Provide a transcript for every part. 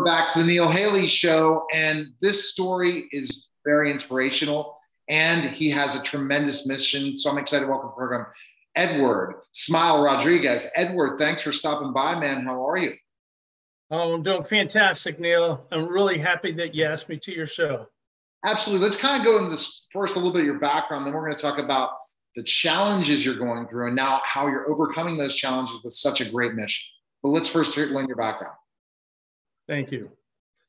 We're back to the Neil Haley Show, and this story is very inspirational, and he has a tremendous mission. So I'm excited to welcome the program Edward Smile Rodriguez. Edward, thanks for stopping by, man. How are you? Oh, I'm doing fantastic, Neil. I'm really happy that you asked me to your show. Absolutely. Let's kind of go into this first a little bit of your background, then we're going to talk about the challenges you're going through and now how you're overcoming those challenges with such a great mission. But let's first learn your background. Thank you.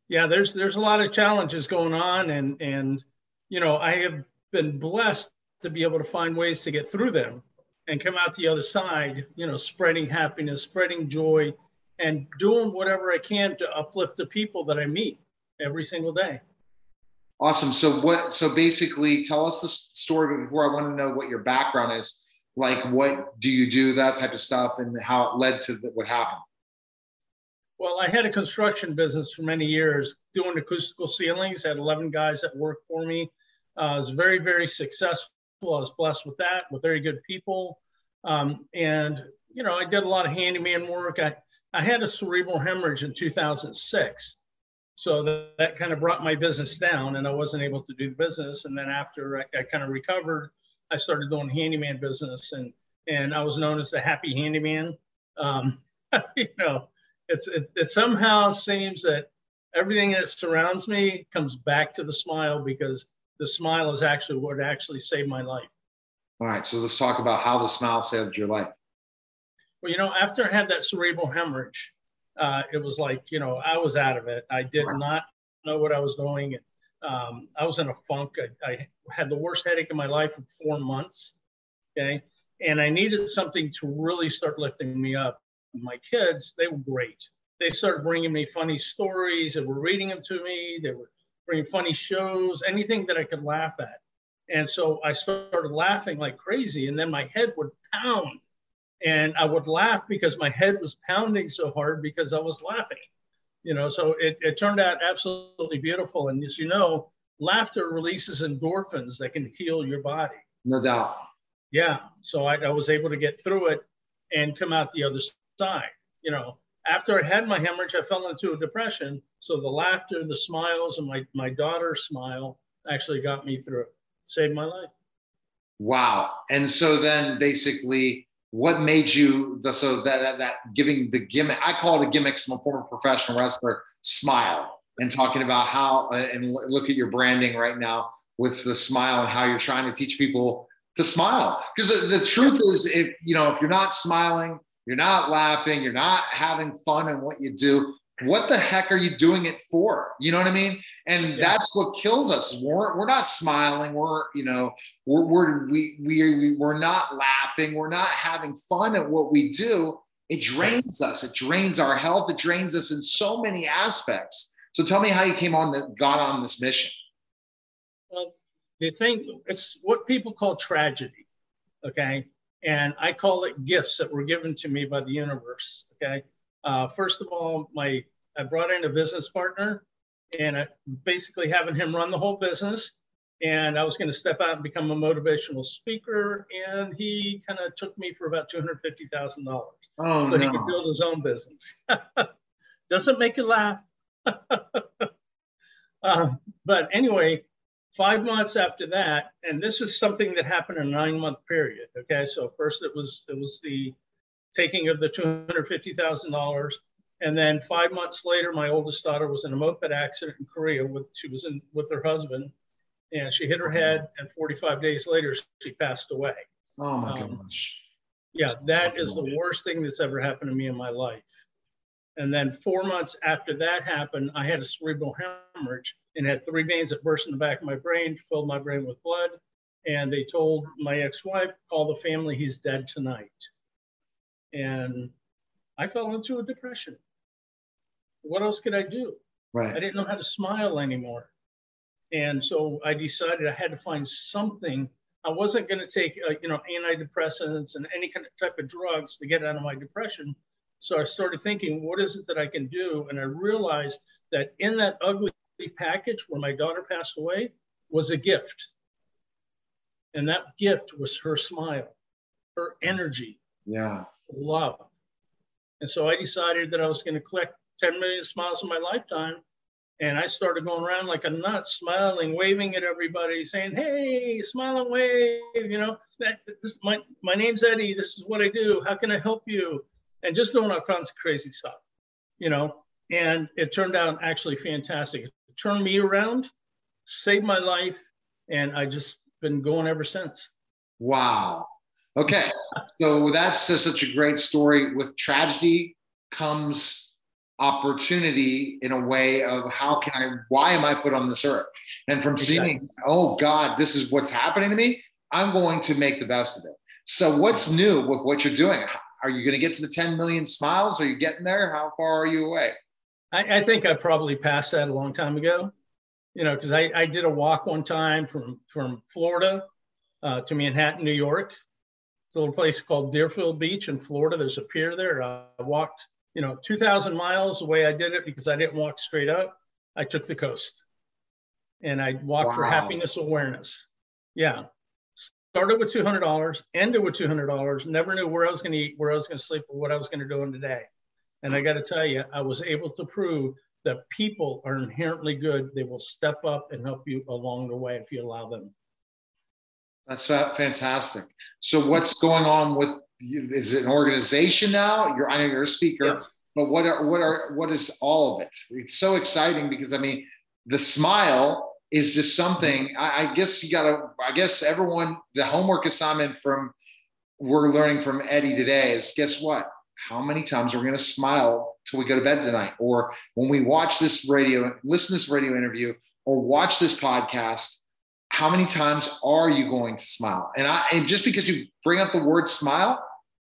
Yeah, there's there's a lot of challenges going on, and and you know I have been blessed to be able to find ways to get through them and come out the other side. You know, spreading happiness, spreading joy, and doing whatever I can to uplift the people that I meet every single day. Awesome. So what? So basically, tell us the story before I want to know what your background is. Like, what do you do? That type of stuff, and how it led to the, what happened. Well, I had a construction business for many years doing acoustical ceilings. Had 11 guys that worked for me. Uh, I was very, very successful. I was blessed with that, with very good people. Um, and, you know, I did a lot of handyman work. I, I had a cerebral hemorrhage in 2006. So that, that kind of brought my business down and I wasn't able to do the business. And then after I, I kind of recovered, I started doing handyman business and, and I was known as the happy handyman. Um, you know, it's it, it somehow seems that everything that surrounds me comes back to the smile because the smile is actually what actually saved my life. All right, so let's talk about how the smile saved your life. Well, you know, after I had that cerebral hemorrhage, uh, it was like you know I was out of it. I did right. not know what I was doing. Um, I was in a funk. I, I, had the worst headache in my life for four months. Okay, and I needed something to really start lifting me up my kids, they were great. They started bringing me funny stories. They were reading them to me. They were bringing funny shows, anything that I could laugh at. And so I started laughing like crazy. And then my head would pound. And I would laugh because my head was pounding so hard because I was laughing. You know, so it, it turned out absolutely beautiful. And as you know, laughter releases endorphins that can heal your body. No doubt. Yeah. So I, I was able to get through it and come out the other side. You know, after I had my hemorrhage, I fell into a depression. So the laughter, the smiles, and my, my daughter's smile actually got me through it, saved my life. Wow. And so then basically, what made you the so that, that, that giving the gimmick i call it a gimmick i'm a former professional wrestler smile and talking about how uh, and look at your branding right now with the smile and how you're trying to teach people to smile because the, the truth is if you know if you're not smiling you're not laughing, you're not having fun in what you do. What the heck are you doing it for? You know what I mean? And yeah. that's what kills us. We're, we're not smiling. We're, you know, we're, we're, we, we, we're not laughing. We're not having fun at what we do. It drains us. It drains our health. It drains us in so many aspects. So tell me how you came on that, got on this mission. Well, the thing, it's what people call tragedy. Okay. And I call it gifts that were given to me by the universe. Okay. Uh, first of all, my I brought in a business partner, and I, basically having him run the whole business. And I was going to step out and become a motivational speaker, and he kind of took me for about two hundred fifty thousand dollars, oh, so no. he could build his own business. Doesn't make you laugh. uh, but anyway, five months after that, and this is something that happened in a nine month period. Okay, so first it was it was the taking of the two hundred fifty thousand dollars, and then five months later, my oldest daughter was in a moped accident in Korea. With she was in with her husband, and she hit her head, and forty five days later she passed away. Oh my um, gosh! Yeah, that is the worst thing that's ever happened to me in my life. And then four months after that happened, I had a cerebral hemorrhage and had three veins that burst in the back of my brain, filled my brain with blood. And they told my ex-wife, call the family, he's dead tonight. And I fell into a depression. What else could I do? Right. I didn't know how to smile anymore. And so I decided I had to find something. I wasn't going to take, uh, you know, antidepressants and any kind of type of drugs to get out of my depression. So I started thinking, what is it that I can do? And I realized that in that ugly package where my daughter passed away was a gift. And that gift was her smile, her energy, yeah, love. And so I decided that I was going to collect 10 million smiles in my lifetime. And I started going around like a nut, smiling, waving at everybody, saying, "Hey, smile and wave." You know, that this my my name's Eddie. This is what I do. How can I help you? And just doing all kinds of crazy stuff. You know, and it turned out actually fantastic. It turned me around, saved my life, and I just been going ever since. Wow. Okay. So that's just such a great story. With tragedy comes opportunity in a way of how can I, why am I put on this earth? And from seeing, oh God, this is what's happening to me, I'm going to make the best of it. So, what's new with what you're doing? Are you going to get to the 10 million smiles? Are you getting there? How far are you away? I, I think I probably passed that a long time ago, you know, because I, I did a walk one time from, from Florida uh, to Manhattan, New York. It's a little place called Deerfield Beach in Florida. There's a pier there. I walked, you know, 2,000 miles. The way I did it, because I didn't walk straight up, I took the coast and I walked wow. for happiness awareness. Yeah. Started with $200, ended with $200, never knew where I was going to eat, where I was going to sleep, or what I was going to do in the day. And I got to tell you, I was able to prove that people are inherently good. They will step up and help you along the way if you allow them. That's fantastic. So, what's going on with? Is it an organization now? You're I know you're a speaker, yes. but what are what are what is all of it? It's so exciting because I mean, the smile is just something. Mm-hmm. I, I guess you got to. I guess everyone. The homework assignment from we're learning from Eddie today is guess what? how many times are we going to smile till we go to bed tonight? Or when we watch this radio, listen to this radio interview, or watch this podcast, how many times are you going to smile? And I and just because you bring up the word smile,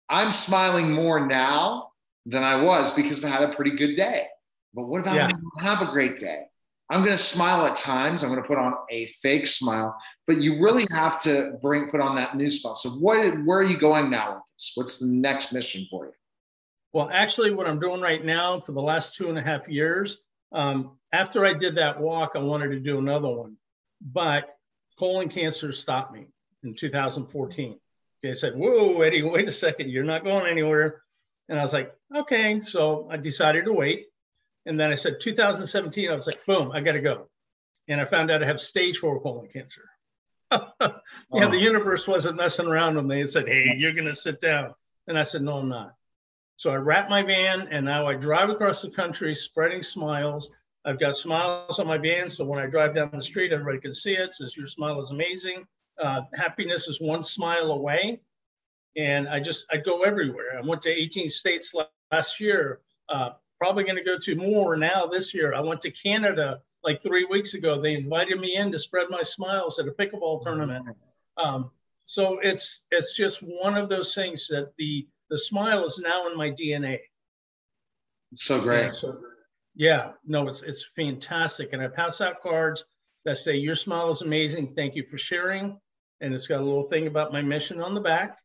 I'm smiling more now than I was because I had a pretty good day. But what about yeah. when you have a great day? I'm going to smile at times. I'm going to put on a fake smile, but you really have to bring put on that new smile. So, what where are you going now with this? What's the next mission for you? Well, actually, what I'm doing right now for the last two and a half years, um, after I did that walk, I wanted to do another one, but colon cancer stopped me in 2014. They said, Whoa, Eddie, wait a second, you're not going anywhere. And I was like, Okay. So I decided to wait. And then I said, 2017, I was like, Boom, I got to go. And I found out I have stage four colon cancer. yeah, oh. the universe wasn't messing around with me. It said, Hey, you're going to sit down. And I said, No, I'm not. So I wrap my van and now I drive across the country spreading smiles. I've got smiles on my van. So when I drive down the street, everybody can see it. Says your smile is amazing. Uh, happiness is one smile away. And I just, I go everywhere. I went to 18 states last year. Uh, probably going to go to more now this year. I went to Canada like three weeks ago. They invited me in to spread my smiles at a pickleball tournament. Um, so it's it's just one of those things that the the smile is now in my DNA. It's so great. So, yeah, no, it's it's fantastic. And I pass out cards that say your smile is amazing. Thank you for sharing. And it's got a little thing about my mission on the back.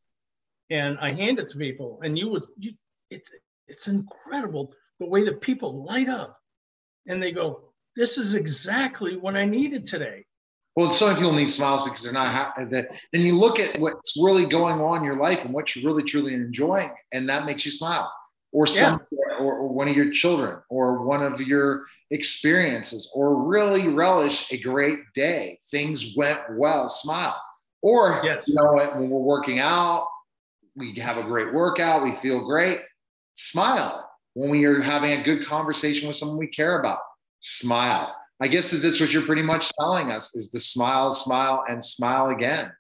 And I hand it to people. And you would you it's it's incredible the way that people light up and they go, This is exactly what I needed today. Well, so many people need smiles because they're not happy. That then you look at what's really going on in your life and what you're really truly enjoying, and that makes you smile. Or some, yeah. or, or one of your children, or one of your experiences, or really relish a great day. Things went well. Smile. Or yes. you know when we're working out, we have a great workout. We feel great. Smile. When we are having a good conversation with someone we care about, smile I guess that's what you're pretty much telling us is to smile, smile, and smile again.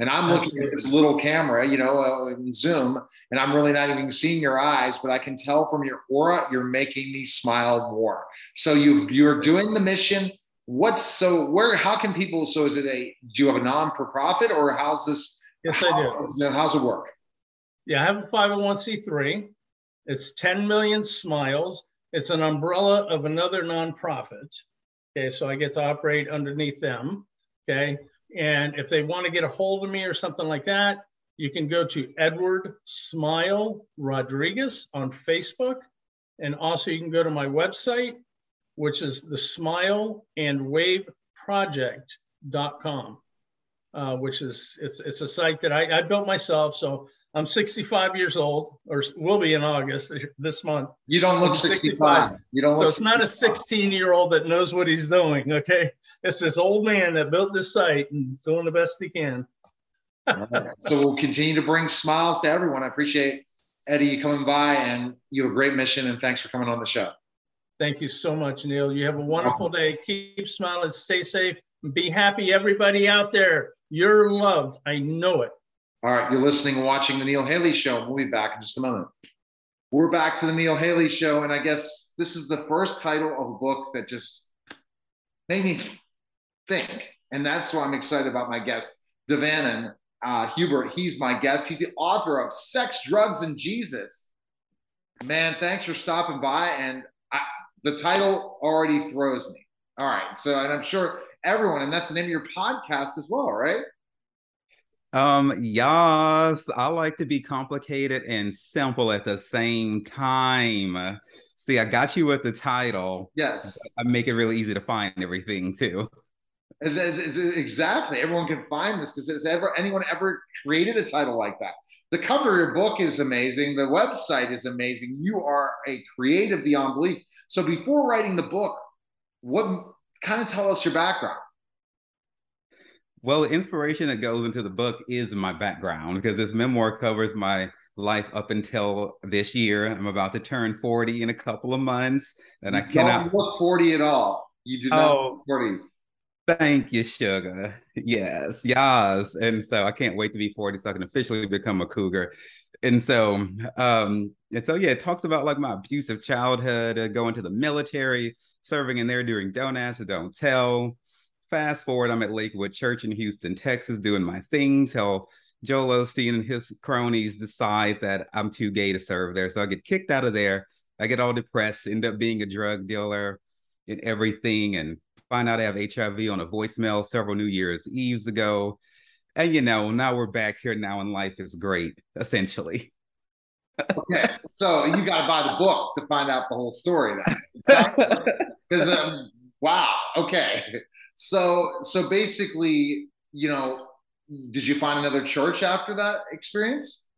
And I'm looking at this little camera, you know, uh, in Zoom, and I'm really not even seeing your eyes, but I can tell from your aura, you're making me smile more. So you you're doing the mission. What's so where? How can people? So is it a? Do you have a non for profit or how's this? Yes, how, I do. How's it work? Yeah, I have a 501c3. It's 10 million smiles. It's an umbrella of another nonprofit. Okay, so I get to operate underneath them. Okay, and if they want to get a hold of me or something like that, you can go to Edward Smile Rodriguez on Facebook. And also you can go to my website, which is the smile and wave project.com, uh, which is, it's, it's a site that I, I built myself. So I'm 65 years old, or will be in August eh, this month. You don't look 65. 65. You don't. Look so it's 65. not a 16 year old that knows what he's doing. Okay, it's this old man that built this site and doing the best he can. right. So we'll continue to bring smiles to everyone. I appreciate Eddie coming by, and you have a great mission. And thanks for coming on the show. Thank you so much, Neil. You have a wonderful day. Keep smiling. Stay safe. Be happy, everybody out there. You're loved. I know it. All right, you're listening and watching the Neil Haley Show. We'll be back in just a moment. We're back to the Neil Haley Show, and I guess this is the first title of a book that just made me think, and that's why I'm excited about my guest, De'Vannon uh, Hubert. He's my guest. He's the author of Sex, Drugs, and Jesus. Man, thanks for stopping by, and I, the title already throws me. All right, so and I'm sure everyone, and that's the name of your podcast as well, right? Um, yes, I like to be complicated and simple at the same time. See, I got you with the title. Yes. I make it really easy to find everything too. Exactly. Everyone can find this because has ever anyone ever created a title like that? The cover of your book is amazing. The website is amazing. You are a creative beyond belief. So before writing the book, what kind of tell us your background? Well, the inspiration that goes into the book is my background because this memoir covers my life up until this year. I'm about to turn 40 in a couple of months, and you I cannot look 40 at all. You do not oh, look 40. Thank you, sugar. Yes, yes. And so I can't wait to be 40 so I can officially become a cougar. And so, um, and so yeah, it talks about like my abusive childhood, uh, going to the military, serving in there during Don't Ask, Don't Tell Fast forward, I'm at Lakewood Church in Houston, Texas, doing my thing till Joel Osteen and his cronies decide that I'm too gay to serve there. So I get kicked out of there. I get all depressed, end up being a drug dealer and everything, and find out I have HIV on a voicemail several New Year's Eves ago. And you know, now we're back here now, and life is great, essentially. okay, so you got to buy the book to find out the whole story. Because um, wow, okay. So so basically, you know, did you find another church after that experience?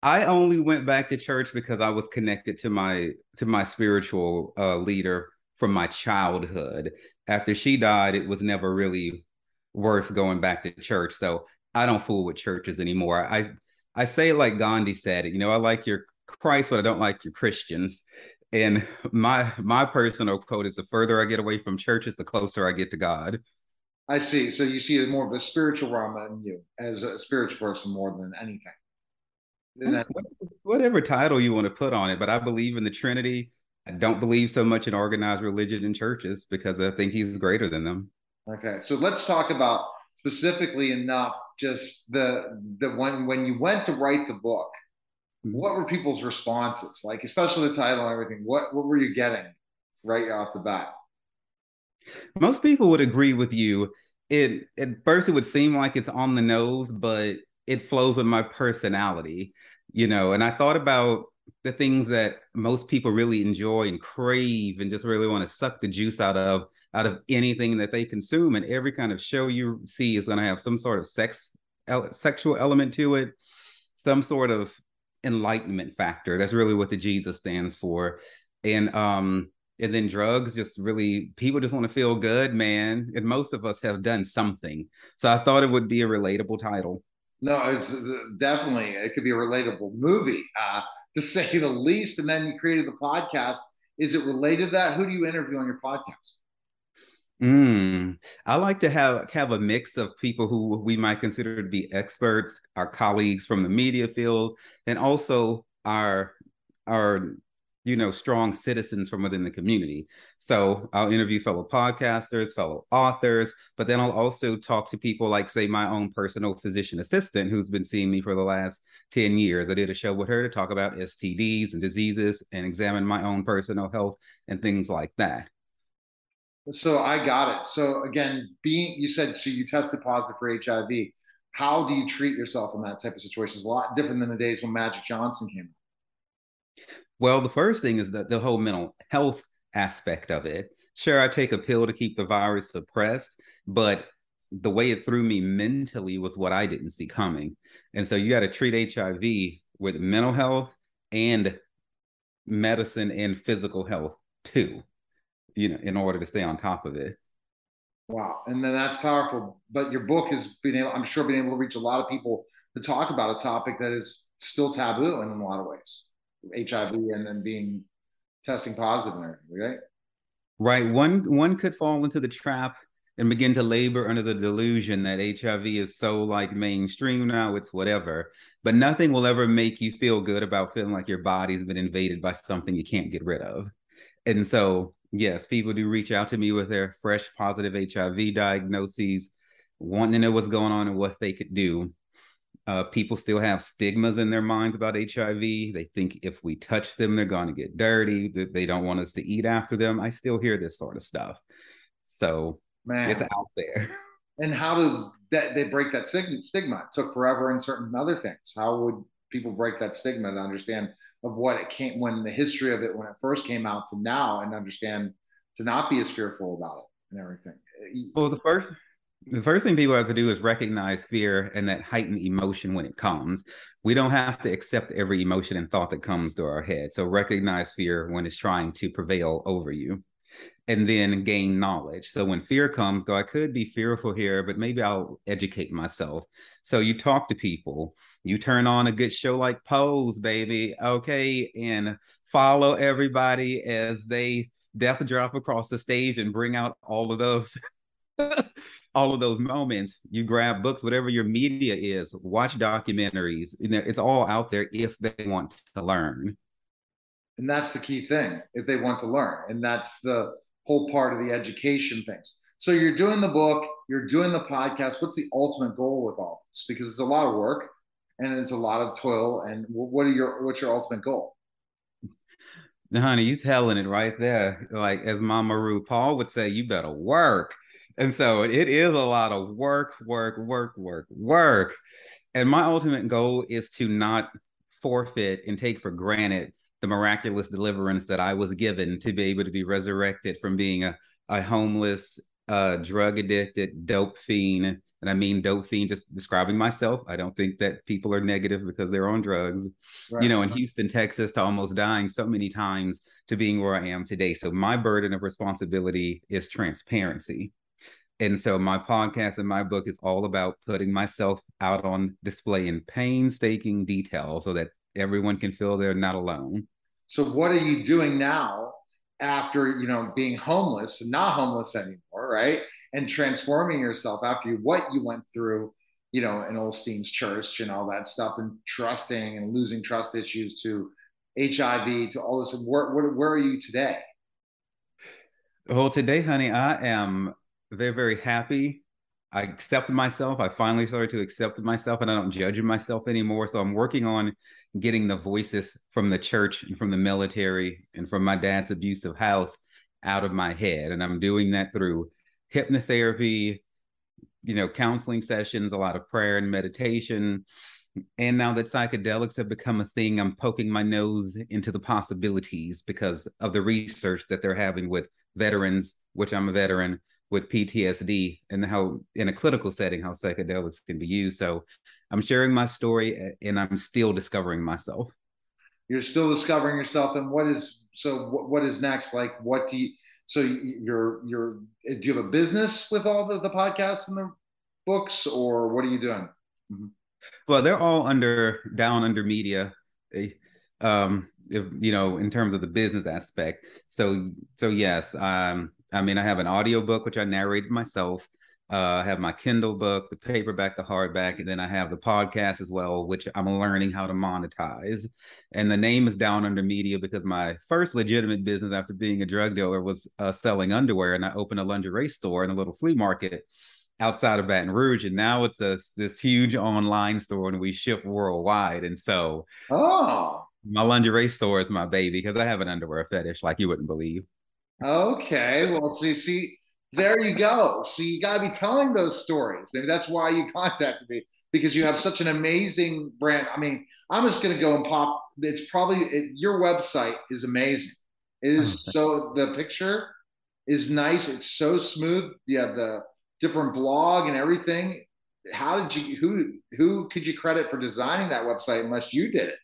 I only went back to church because I was connected to my to my spiritual uh, leader from my childhood. After she died, it was never really worth going back to church. So I don't fool with churches anymore. I I say like Gandhi said, you know, I like your Christ, but I don't like your Christians. And my my personal quote is the further I get away from churches, the closer I get to God. I see. So you see it more of a spiritual realm in you as a spiritual person more than anything. That- Whatever title you want to put on it, but I believe in the Trinity. I don't believe so much in organized religion and churches because I think he's greater than them. Okay, so let's talk about specifically enough just the the when when you went to write the book what were people's responses? Like especially the title and everything what what were you getting right off the bat? Most people would agree with you. It at first it would seem like it's on the nose but it flows with my personality you know and i thought about the things that most people really enjoy and crave and just really want to suck the juice out of out of anything that they consume and every kind of show you see is going to have some sort of sex sexual element to it some sort of enlightenment factor. That's really what the Jesus stands for. And um and then drugs just really people just want to feel good, man. And most of us have done something. So I thought it would be a relatable title. No, it's uh, definitely it could be a relatable movie, uh, to say the least. And then you created the podcast. Is it related to that? Who do you interview on your podcast? Mm, I like to have have a mix of people who we might consider to be experts, our colleagues from the media field, and also our our you know strong citizens from within the community. So I'll interview fellow podcasters, fellow authors, but then I'll also talk to people like say my own personal physician assistant who's been seeing me for the last 10 years. I did a show with her to talk about STDs and diseases and examine my own personal health and things like that. So I got it. So again, being you said so you tested positive for HIV. How do you treat yourself in that type of situation? It's a lot different than the days when Magic Johnson came. Well, the first thing is that the whole mental health aspect of it. Sure, I take a pill to keep the virus suppressed, but the way it threw me mentally was what I didn't see coming. And so you got to treat HIV with mental health and medicine and physical health too, you know, in order to stay on top of it. Wow. And then that's powerful. But your book has been able, I'm sure, been able to reach a lot of people to talk about a topic that is still taboo in a lot of ways. HIV and then being testing positive and everything, right? Right. One one could fall into the trap and begin to labor under the delusion that HIV is so like mainstream now, it's whatever. But nothing will ever make you feel good about feeling like your body's been invaded by something you can't get rid of. And so, yes, people do reach out to me with their fresh positive HIV diagnoses, wanting to know what's going on and what they could do. Uh, people still have stigmas in their minds about HIV. They think if we touch them, they're going to get dirty. That they don't want us to eat after them. I still hear this sort of stuff. So Man. it's out there. And how do that they break that stigma? It took forever in certain other things. How would people break that stigma to understand of what it came when the history of it when it first came out to now and understand to not be as fearful about it and everything? Uh, well, the first the first thing people have to do is recognize fear and that heightened emotion when it comes. We don't have to accept every emotion and thought that comes to our head. So recognize fear when it's trying to prevail over you and then gain knowledge. So when fear comes, go, I could be fearful here, but maybe I'll educate myself. So you talk to people, you turn on a good show like Pose, baby, okay, and follow everybody as they death drop across the stage and bring out all of those all of those moments. You grab books whatever your media is watch documentaries. You know it's all out there if they want to learn. And that's the key thing if they want to learn. And that's the whole part of the education things. So you're doing the book you're doing the podcast. What's the ultimate goal with all this? Because it's a lot of work and it's a lot of toil and what are your what's your ultimate goal honey you telling it right there like as mama RuPaul would say you better work and so it is a lot of work, work, work, work, work. And my ultimate goal is to not forfeit and take for granted the miraculous deliverance that I was given to be able to be resurrected from being a, a homeless, uh, drug addicted, dope fiend. And I mean dope fiend, just describing myself. I don't think that people are negative because they're on drugs. Right. You know, in Houston, Texas, to almost dying so many times to being where I am today. So my burden of responsibility is transparency and so my podcast and my book is all about putting myself out on display in painstaking detail so that everyone can feel they're not alone. So what are you doing now after, you know, being homeless and not homeless anymore, right? And transforming yourself after what you went through, you know, in Osteen's church and all that stuff and trusting and losing trust issues to HIV to all this. Where, where, where are you today? Well, today, honey, I am very, very happy. I accepted myself. I finally started to accept myself and I don't judge myself anymore. So I'm working on getting the voices from the church and from the military and from my dad's abusive house out of my head. And I'm doing that through hypnotherapy, you know, counseling sessions, a lot of prayer and meditation. And now that psychedelics have become a thing, I'm poking my nose into the possibilities because of the research that they're having with veterans, which I'm a veteran, with PTSD and how in a clinical setting how psychedelics can be used. So I'm sharing my story and I'm still discovering myself. You're still discovering yourself and what is so what, what is next like what do you so you're you're do you have a business with all the, the podcasts and the books or what are you doing? Mm-hmm. Well, they're all under down under media. Um, if, you know, in terms of the business aspect. So, so yes, um, I mean, I have an audio book which I narrated myself. Uh, I have my Kindle book, the paperback, the hardback, and then I have the podcast as well, which I'm learning how to monetize. And the name is Down Under Media because my first legitimate business after being a drug dealer was uh, selling underwear, and I opened a lingerie store in a little flea market outside of Baton Rouge, and now it's a, this huge online store, and we ship worldwide. And so, oh, my lingerie store is my baby because I have an underwear fetish like you wouldn't believe. Okay. Well, see, see, there you go. So you got to be telling those stories. Maybe that's why you contacted me because you have such an amazing brand. I mean, I'm just going to go and pop. It's probably it, your website is amazing. It is so the picture is nice. It's so smooth. Yeah, the different blog and everything. How did you who who could you credit for designing that website unless you did it?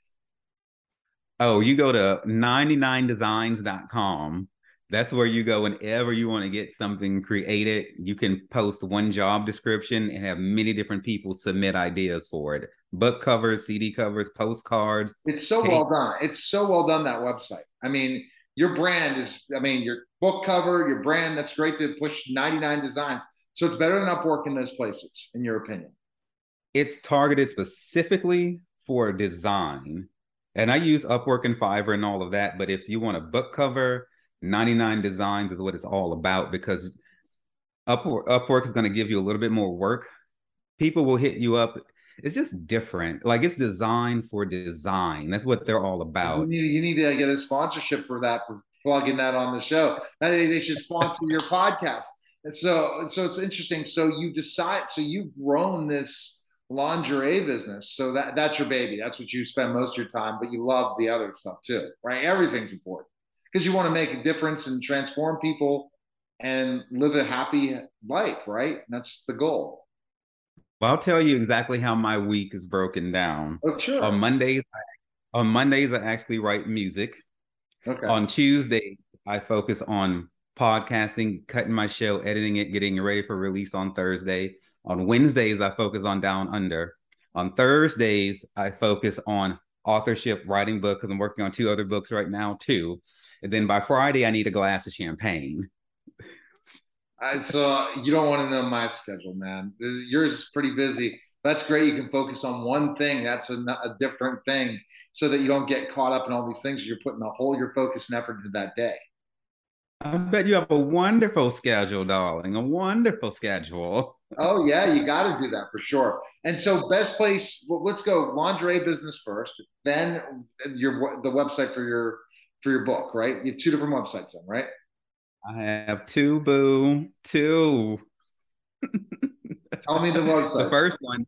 Oh, you go to 99designs.com. That's where you go whenever you want to get something created. You can post one job description and have many different people submit ideas for it. Book covers, CD covers, postcards. It's so well done. It's so well done that website. I mean, your brand is, I mean, your book cover, your brand, that's great to push 99 designs. So it's better than Upwork in those places, in your opinion. It's targeted specifically for design. And I use Upwork and Fiverr and all of that. But if you want a book cover, 99 designs is what it's all about because Upwork, Upwork is going to give you a little bit more work. People will hit you up. It's just different. Like it's designed for design. That's what they're all about. You need, you need to get a sponsorship for that, for plugging that on the show. They should sponsor your podcast. And so, so it's interesting. So you decide, so you've grown this lingerie business. So that that's your baby. That's what you spend most of your time, but you love the other stuff too, right? Everything's important because you want to make a difference and transform people and live a happy life, right? And that's the goal. Well, I'll tell you exactly how my week is broken down. Oh, sure. On Mondays, on Mondays, I actually write music. Okay. On Tuesday, I focus on podcasting, cutting my show, editing it, getting it ready for release on Thursday. On Wednesdays, I focus on Down Under. On Thursdays, I focus on authorship, writing book because I'm working on two other books right now too. And then by Friday, I need a glass of champagne. I so you don't want to know my schedule, man. Yours is pretty busy. That's great. You can focus on one thing. That's a, a different thing, so that you don't get caught up in all these things. You're putting the whole your focus and effort into that day. I bet you have a wonderful schedule, darling. A wonderful schedule. Oh yeah, you got to do that for sure. And so, best place. Well, let's go lingerie business first, then your the website for your for your book, right? You have two different websites, then, right? I have two, boo, two. Tell me the website. The first one,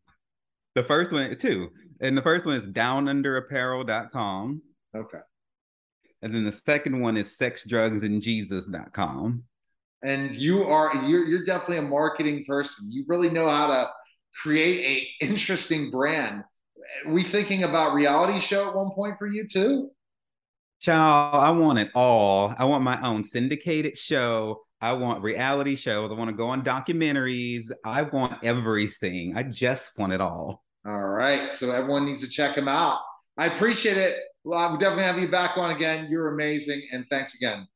the first one, two, and the first one is downunderapparel.com. Okay. And then the second one is sexdrugsandjesus.com. And you are you're you're definitely a marketing person. You really know how to create a interesting brand. We thinking about reality show at one point for you too? Child, I want it all. I want my own syndicated show. I want reality shows. I want to go on documentaries. I want everything. I just want it all. All right. So everyone needs to check them out. I appreciate it. Well, I'll definitely have you back on again. You're amazing. And thanks again.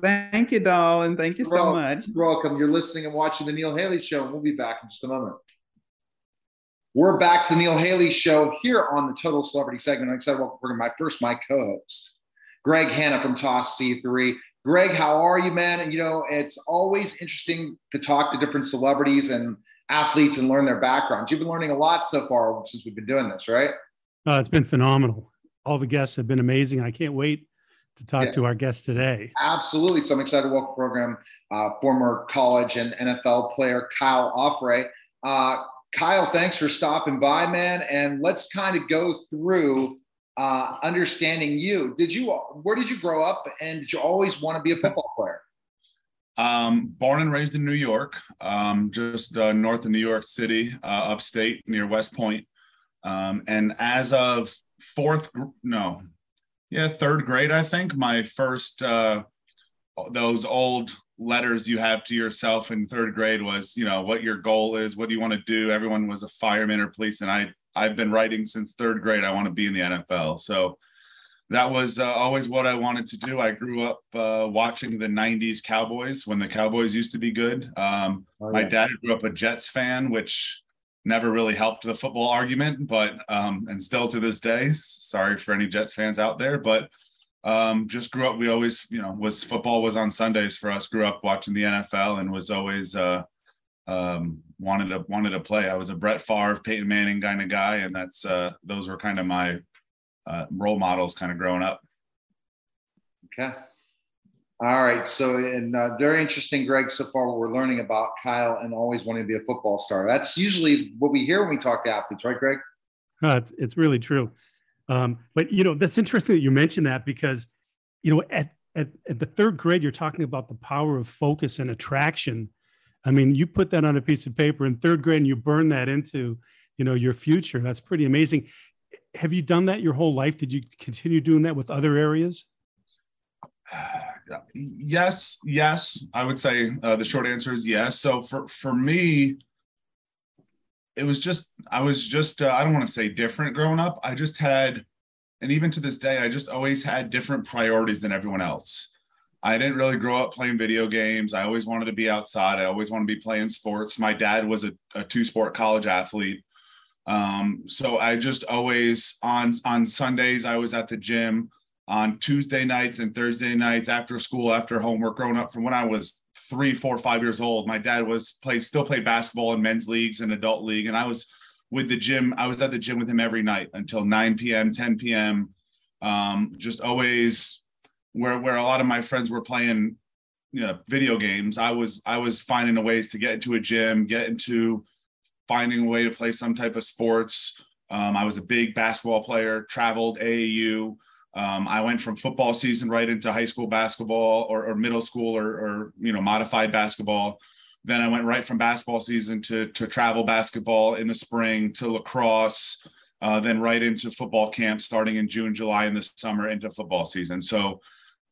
Thank you, doll. And Thank you You're so welcome. much. You're welcome. You're listening and watching the Neil Haley Show. And we'll be back in just a moment. We're back to the Neil Haley Show here on the Total Celebrity segment. I'm excited to welcome my first, my co-host, Greg Hanna from Toss C3. Greg, how are you, man? And you know, it's always interesting to talk to different celebrities and athletes and learn their backgrounds. You've been learning a lot so far since we've been doing this, right? Uh, it's been phenomenal. All the guests have been amazing. I can't wait to talk yeah. to our guests today. Absolutely. So I'm excited to welcome program uh, former college and NFL player Kyle Auffray. Uh, Kyle, thanks for stopping by, man. And let's kind of go through uh, understanding you. Did you, where did you grow up and did you always want to be a football player? Um, born and raised in New York, um, just uh, north of New York City, uh, upstate near West Point. Um, and as of fourth, no, yeah, third grade, I think my first, uh, those old letters you have to yourself in third grade was, you know, what your goal is, what do you want to do? Everyone was a fireman or police, and I I've been writing since third grade. I want to be in the NFL, so that was uh, always what I wanted to do. I grew up uh, watching the '90s Cowboys when the Cowboys used to be good. Um, oh, yeah. My dad grew up a Jets fan, which never really helped the football argument, but um, and still to this day, sorry for any Jets fans out there, but um, just grew up. We always, you know, was football was on Sundays for us. Grew up watching the NFL and was always uh, um, wanted to wanted to play. I was a Brett Favre, Peyton Manning kind of guy, and that's uh, those were kind of my uh, role models, kind of growing up. Okay. All right. So, and uh, very interesting, Greg. So far, what we're learning about Kyle and always wanting to be a football star. That's usually what we hear when we talk to athletes, right, Greg? Uh, it's, it's really true. Um, but you know, that's interesting that you mentioned that because, you know, at, at, at the third grade, you're talking about the power of focus and attraction. I mean, you put that on a piece of paper in third grade and you burn that into, you know, your future. That's pretty amazing. Have you done that your whole life? Did you continue doing that with other areas? yes, yes. I would say uh, the short answer is yes. So for for me, it was just I was just uh, I don't want to say different growing up. I just had, and even to this day, I just always had different priorities than everyone else. I didn't really grow up playing video games. I always wanted to be outside. I always wanted to be playing sports. My dad was a, a two sport college athlete. Um, so I just always on on Sundays I was at the gym on Tuesday nights and Thursday nights after school, after homework, growing up from when I was three, four, five years old. My dad was played still played basketball in men's leagues and adult league. And I was with the gym, I was at the gym with him every night until 9 p.m., 10 p.m. Um, just always where where a lot of my friends were playing you know video games. I was I was finding a ways to get into a gym, get into finding a way to play some type of sports. Um, I was a big basketball player, traveled AAU. Um, I went from football season right into high school basketball or, or middle school or, or, you know modified basketball. Then I went right from basketball season to to travel basketball in the spring to lacrosse. Uh, then right into football camp starting in June, July, in the summer into football season. So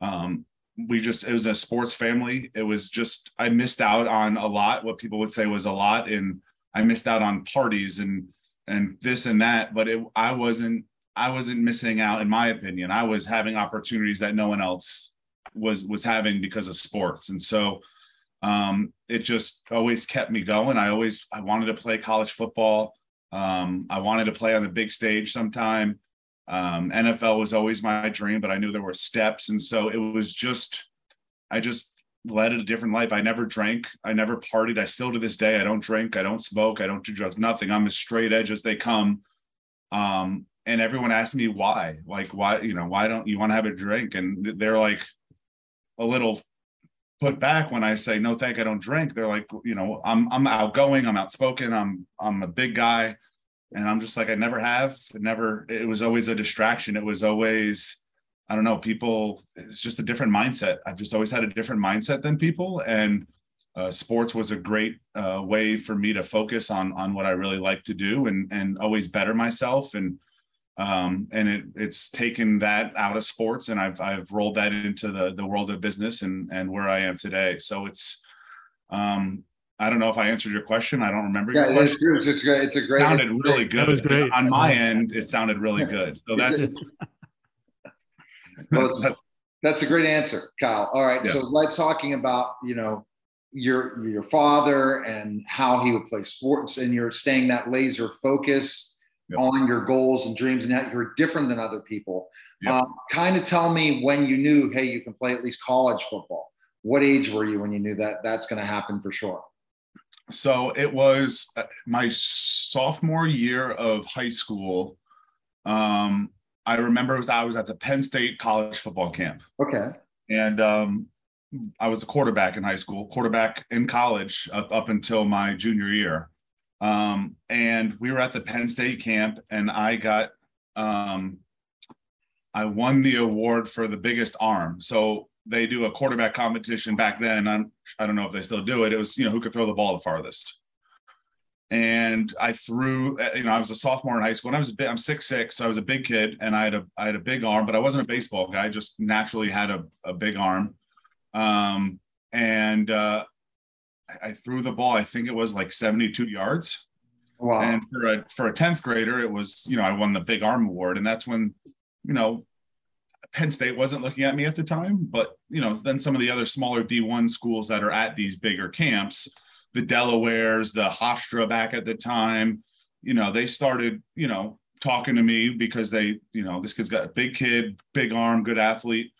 um, we just it was a sports family. It was just I missed out on a lot. What people would say was a lot, and I missed out on parties and and this and that. But it, I wasn't I wasn't missing out, in my opinion. I was having opportunities that no one else was was having because of sports, and so um, it just always kept me going. I always I wanted to play college football. Um, I wanted to play on the big stage sometime. Um, NFL was always my dream, but I knew there were steps, and so it was just I just led a different life. I never drank. I never partied. I still to this day I don't drink. I don't smoke. I don't do drugs. Nothing. I'm as straight edge as they come. Um, and everyone asked me why like why you know why don't you want to have a drink? And they're like a little put back when i say no thank i don't drink. They're like you know i'm i'm outgoing i'm outspoken i'm i'm a big guy. And i'm just like i never have never it was always a distraction. It was always i don't know people it's just a different mindset. I've just always had a different mindset than people and uh, sports was a great uh, way for me to focus on on what I really like to do and and always better myself. And um, and it, it's taken that out of sports and I've, I've rolled that into the, the world of business and, and where I am today. So it's, um, I don't know if I answered your question. I don't remember. Yeah, your it's, it's, it's, great. It's a great. It sounded really good. That was great. On my end, it sounded really good. So that's. well, that's a great answer, Kyle. All right, yeah. so let's talking about you know your your father and how he would play sports, and you're staying that laser focus yep. on your goals and dreams and that you're different than other people. Yep. Uh, kind of tell me when you knew, hey, you can play at least college football. What age were you when you knew that that's going to happen for sure? So it was uh, my sophomore year of high school. Um, I remember it was I was at the Penn State college football camp. Okay. And um, I was a quarterback in high school, quarterback in college up, up until my junior year. Um, and we were at the Penn State camp, and I got, um, I won the award for the biggest arm. So they do a quarterback competition back then. I'm, I don't know if they still do it. It was, you know, who could throw the ball the farthest. And I threw, you know, I was a sophomore in high school and I was a bit, I'm six, six. So I was a big kid and I had a, I had a big arm, but I wasn't a baseball guy. I just naturally had a, a big arm. Um, and, uh, I threw the ball. I think it was like 72 yards. Wow. And for a for a 10th grader, it was, you know, I won the big arm award. And that's when, you know, Penn State wasn't looking at me at the time, but you know, then some of the other smaller D1 schools that are at these bigger camps, the Delawares, the Hofstra back at the time, you know, they started, you know, talking to me because they, you know, this kid's got a big kid, big arm, good athlete.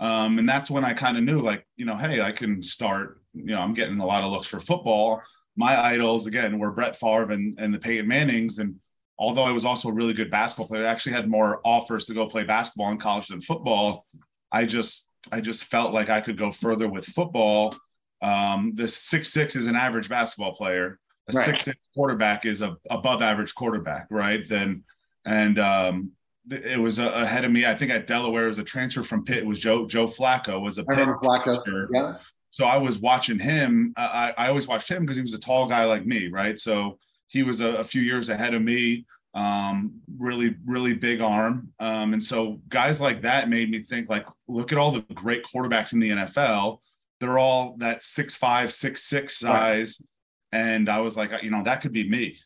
Um, and that's when I kind of knew, like, you know, hey, I can start you know, I'm getting a lot of looks for football. My idols, again, were Brett Favre and, and the Peyton Mannings. And although I was also a really good basketball player, I actually had more offers to go play basketball in college than football. I just, I just felt like I could go further with football. Um, the six six is an average basketball player. A right. six six quarterback is a above average quarterback, right? Then, and um, it was uh, ahead of me. I think at Delaware, it was a transfer from Pitt. It was Joe Joe Flacco was a Pitt Flacco. Yeah So I was watching him. I, I always watched him because he was a tall guy like me, right? So he was a, a few years ahead of me. Um, really, really big arm. Um, and so guys like that made me think like, look at all the great quarterbacks in the NFL. They're all that six five, six six size. Right. And I was like, you know, that could be me.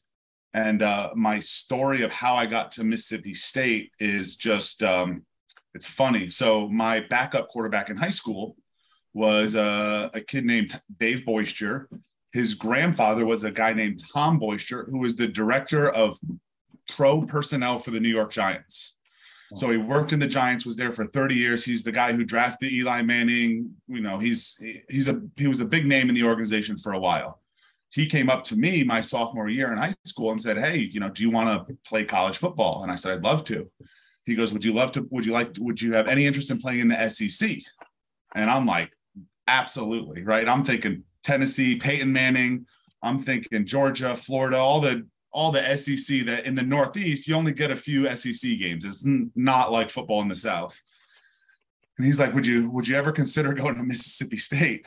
And uh, my story of how I got to Mississippi State is just um, it's funny. So my backup quarterback in high school was uh, a kid named Dave Boisture. His grandfather was a guy named Tom Boisture, who was the director of pro personnel for the New York Giants. So he worked in the Giants, was there for 30 years. He's the guy who drafted Eli Manning. You know, he's he's a he was a big name in the organization for a while. He came up to me my sophomore year in high school and said, "Hey, you know, do you want to play college football?" And I said, "I'd love to." He goes, "Would you love to? Would you like? To, would you have any interest in playing in the SEC?" And I'm like, "Absolutely!" Right? I'm thinking Tennessee, Peyton Manning. I'm thinking Georgia, Florida, all the all the SEC that in the Northeast, you only get a few SEC games. It's not like football in the South. And he's like, "Would you would you ever consider going to Mississippi State?"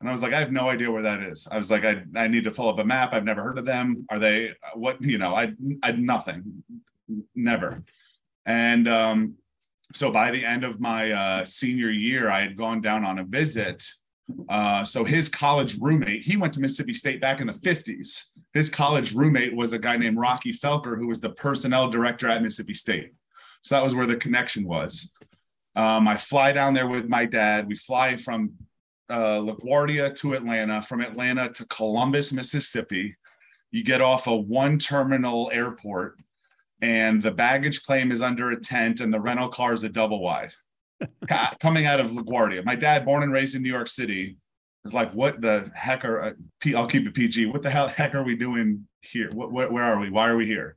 And I was like, "I have no idea where that is." I was like, "I I need to pull up a map. I've never heard of them. Are they what? You know, I I nothing, never." And um, so by the end of my uh, senior year, I had gone down on a visit. Uh, so his college roommate, he went to Mississippi State back in the 50s. His college roommate was a guy named Rocky Felker, who was the personnel director at Mississippi State. So that was where the connection was. Um, I fly down there with my dad. We fly from uh, LaGuardia to Atlanta, from Atlanta to Columbus, Mississippi. You get off a one terminal airport and the baggage claim is under a tent and the rental car is a double wide coming out of LaGuardia. My dad, born and raised in New York City, is like, what the heck are, uh, I'll keep it PG. What the hell heck are we doing here? What, what where are we? Why are we here?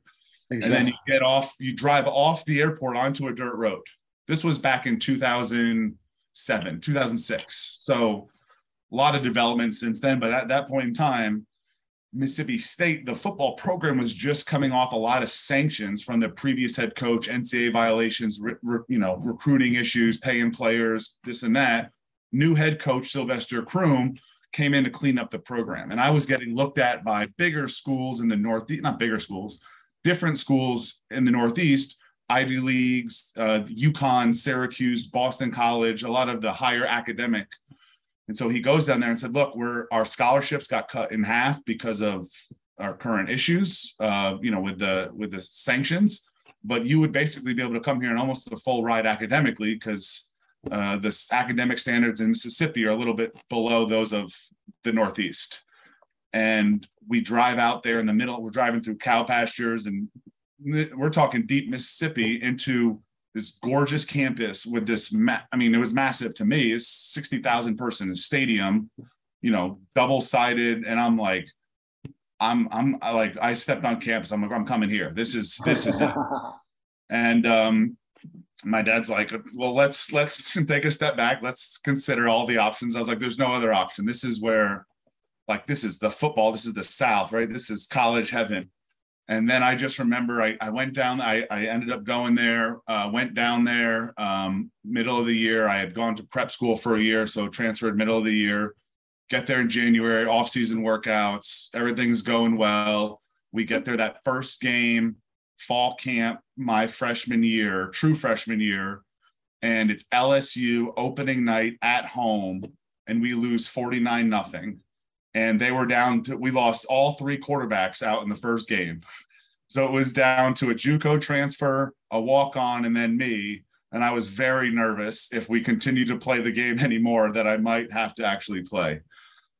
Exactly. And then you get off, you drive off the airport onto a dirt road. This was back in 2007, 2006. So a lot of development since then. But at that point in time, Mississippi State, the football program was just coming off a lot of sanctions from the previous head coach, NCAA violations, re, re, you know, recruiting issues, paying players, this and that. New head coach Sylvester Croom came in to clean up the program, and I was getting looked at by bigger schools in the Northeast, not bigger schools, different schools in the Northeast, Ivy Leagues, uh, UConn, Syracuse, Boston College, a lot of the higher academic and so he goes down there and said, "Look, we're our scholarships got cut in half because of our current issues, uh, you know, with the with the sanctions. But you would basically be able to come here and almost the full ride academically because uh, the academic standards in Mississippi are a little bit below those of the Northeast. And we drive out there in the middle. We're driving through cow pastures, and we're talking deep Mississippi into this gorgeous campus with this ma- i mean it was massive to me. It's 60000 person stadium you know double sided and i'm like i'm i'm I like i stepped on campus. I'm like i'm coming here. This is this is it. And um my dad's like well let's let's take a step back. Let's consider all the options. I was like there's no other option. This is where like this is the football. This is the south right? This is college heaven and then I just remember I, I went down, I, I ended up going there, uh, went down there um, middle of the year. I had gone to prep school for a year, so transferred middle of the year. Get there in January, off season workouts, everything's going well. We get there that first game, fall camp, my freshman year, true freshman year, and it's LSU opening night at home, and we lose 49 nothing and they were down to we lost all three quarterbacks out in the first game. So it was down to a JUCO transfer, a walk on, and then me. And I was very nervous if we continue to play the game anymore that I might have to actually play.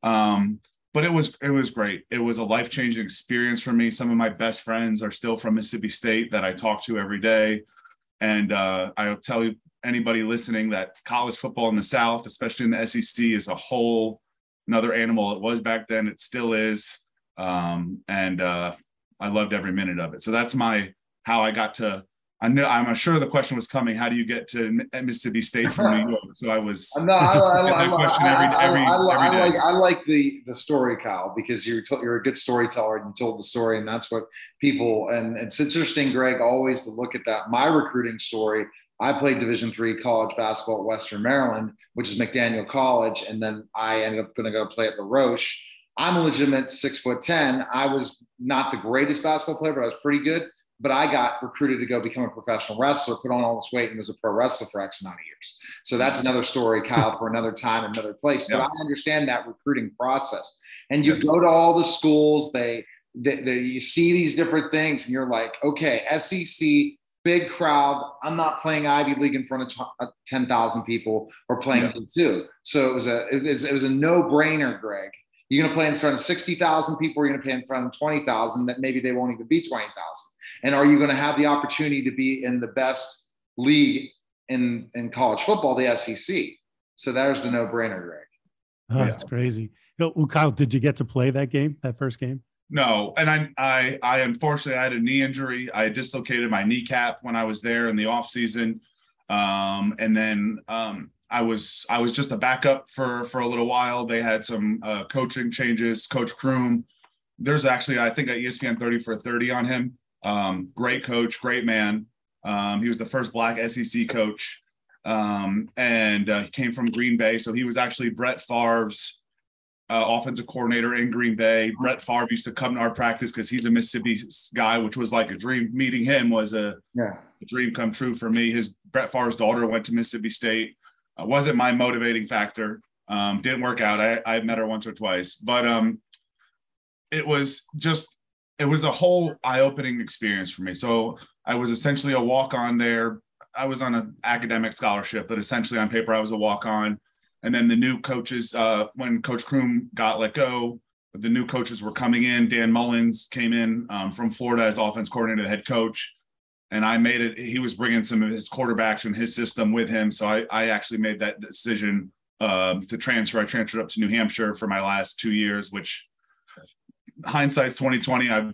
Um, but it was it was great. It was a life changing experience for me. Some of my best friends are still from Mississippi State that I talk to every day, and uh, I'll tell you anybody listening that college football in the South, especially in the SEC, is a whole another animal. It was back then, it still is. Um, and uh, I loved every minute of it. So that's my how I got to. I know I'm sure the question was coming. How do you get to Mississippi State from New York? So I was. No, I, I, I, like I like the the story, Kyle, because you're to, you're a good storyteller and you told the story, and that's what people and it's interesting, Greg, always to look at that. My recruiting story I played Division three college basketball at Western Maryland, which is McDaniel College, and then I ended up going to go play at La Roche. I'm a legitimate six foot ten. I was not the greatest basketball player, but I was pretty good. But I got recruited to go become a professional wrestler, put on all this weight, and was a pro wrestler for X amount of years. So that's another story, Kyle, for another time, another place. But Yeah. I understand that recruiting process. And you Yes. go to all the schools, they, they, they you see these different things, and you're like, okay, SEC, big crowd. I'm not playing Ivy League in front of uh, 10,000 people or playing Yeah. D2. So it was a it was, it was a no brainer, Greg. You're going to play in front of 60,000 people, or you're going to play in front of 20,000 that maybe they won't even be 20,000. And are you going to have the opportunity to be in the best league in, in college football, the SEC? So there's the no brainer, Greg. Oh, Yeah. that's crazy. Well, Kyle, did you get to play that game, that first game? No, and I, I, I unfortunately I had a knee injury. I dislocated my kneecap when I was there in the off season, um, and then um, I was I was just a backup for for a little while. They had some uh, coaching changes. Coach Croom, there's actually I think at ESPN 30 for 30 on him. Um, great coach, great man. Um, he was the first black SEC coach, um, and uh, he came from Green Bay, so he was actually Brett Favre's uh, offensive coordinator in Green Bay. Brett Favre used to come to our practice because he's a Mississippi guy, which was like a dream. Meeting him was a, Yeah. a dream come true for me. His Brett Favre's daughter went to Mississippi State. Uh, wasn't my motivating factor. Um, didn't work out. I, I met her once or twice, but um, it was just it was a whole eye-opening experience for me. So I was essentially a walk-on there. I was on an academic scholarship, but essentially on paper I was a walk-on. And then the new coaches, uh, when Coach Croom got let go, the new coaches were coming in. Dan Mullins came in um, from Florida as offense coordinator, the head coach, and I made it. He was bringing some of his quarterbacks and his system with him, so I, I actually made that decision um, to transfer. I transferred up to New Hampshire for my last two years, which hindsight's twenty twenty. I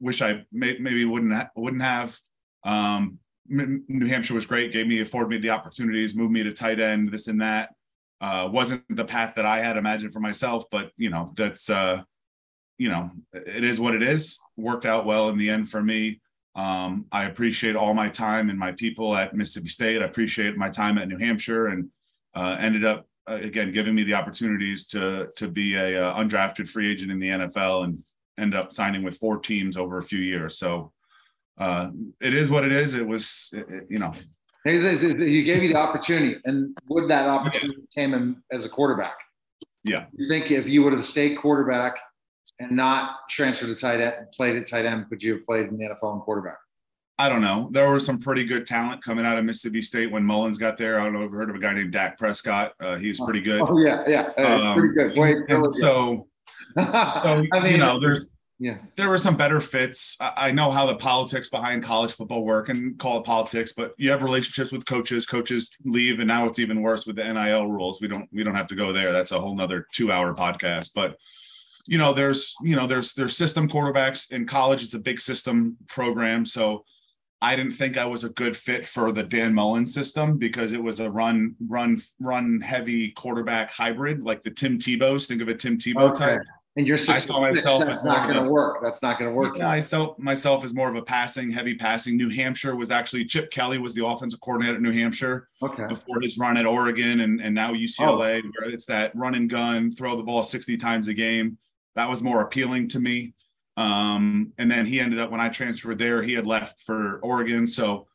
wish I may, maybe wouldn't ha- wouldn't have. Um, New Hampshire was great, gave me afforded me the opportunities, moved me to tight end, this and that. Uh, wasn't the path that I had imagined for myself, but you know that's uh, you know it is what it is. Worked out well in the end for me. Um, I appreciate all my time and my people at Mississippi State. I appreciate my time at New Hampshire, and uh, ended up uh, again giving me the opportunities to to be a uh, undrafted free agent in the NFL and end up signing with four teams over a few years. So uh, it is what it is. It was it- it- you know You gave you the opportunity, and would that opportunity came in as a quarterback? Yeah. You think if you would have stayed quarterback and not transferred to tight end, played at tight end, could you have played in the NFL and quarterback? I don't know. There was some pretty good talent coming out of Mississippi State when Mullins got there. I don't know if you heard of a guy named Dak Prescott. Uh, he was pretty good. Oh yeah, yeah, uh, Um, pretty good. Wait, and really good. so, so I mean, you know, there's yeah, there were some better fits. I, I know how the politics behind college football work and call it politics, but you have relationships with coaches. Coaches leave, and now it's even worse with the NIL rules. We don't we don't have to go there. That's a whole nother two hour podcast. But you know, there's you know, there's there's system quarterbacks in college. It's a big system program, so. I didn't think I was a good fit for the Dan Mullen system because it was a run, run, run heavy quarterback hybrid, like the Tim Tebow's. Think of a Tim Tebow Okay. type. and you're I six saw six. myself That's not going to work. That's not going to work. Yeah, I saw myself as more of a passing, heavy passing. New Hampshire was actually Chip Kelly was the offensive coordinator at New Hampshire Okay. before his run at Oregon and, and now UCLA, oh. where it's that run and gun, throw the ball 60 times a game. That was more appealing to me. Um, and then he ended up when I transferred there, he had left for Oregon. So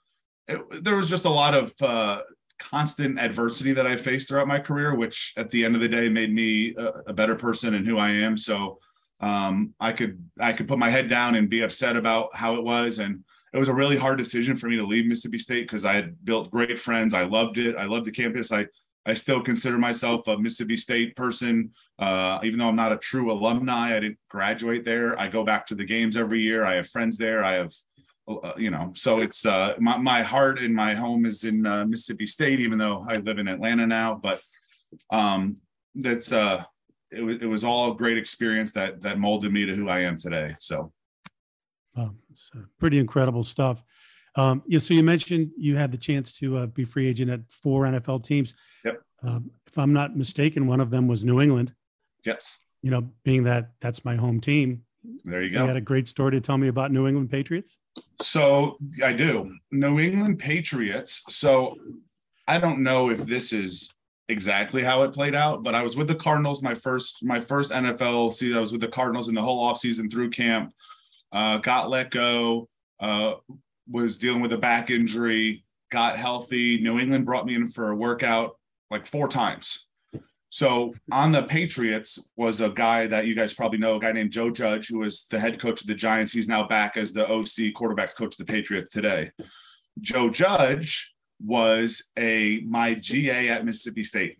it, there was just a lot of uh, constant adversity that I faced throughout my career, which at the end of the day made me a, a better person and who I am. So um, I could I could put my head down and be upset about how it was, and it was a really hard decision for me to leave Mississippi State because I had built great friends. I loved it. I loved the campus. I I still consider myself a Mississippi State person, uh, even though I'm not a true alumni. I didn't graduate there. I go back to the games every year. I have friends there. I have uh, you know, so it's uh, my, my heart and my home is in uh, Mississippi State, even though I live in Atlanta now. But um, that's uh, it, was it was all a great experience that that molded me to who I am today. So it's uh, pretty incredible stuff. Um, yeah, so you mentioned you had the chance to uh, be free agent at four NFL teams. Yep. Um, if I'm not mistaken, one of them was New England. yes, You know, being that that's my home team. There you go. You had a great story to tell me about New England Patriots. So I do. New England Patriots. So I don't know if this is exactly how it played out, but I was with the Cardinals my first my first NFL season. I was with the Cardinals in the whole offseason through camp. Uh, got let go. Uh, was dealing with a back injury. Got healthy. New England brought me in for a workout like four times. So on the Patriots was a guy that you guys probably know, a guy named Joe Judge, who was the head coach of the Giants. He's now back as the OC quarterback coach of the Patriots today. Joe Judge was a my GA at Mississippi State.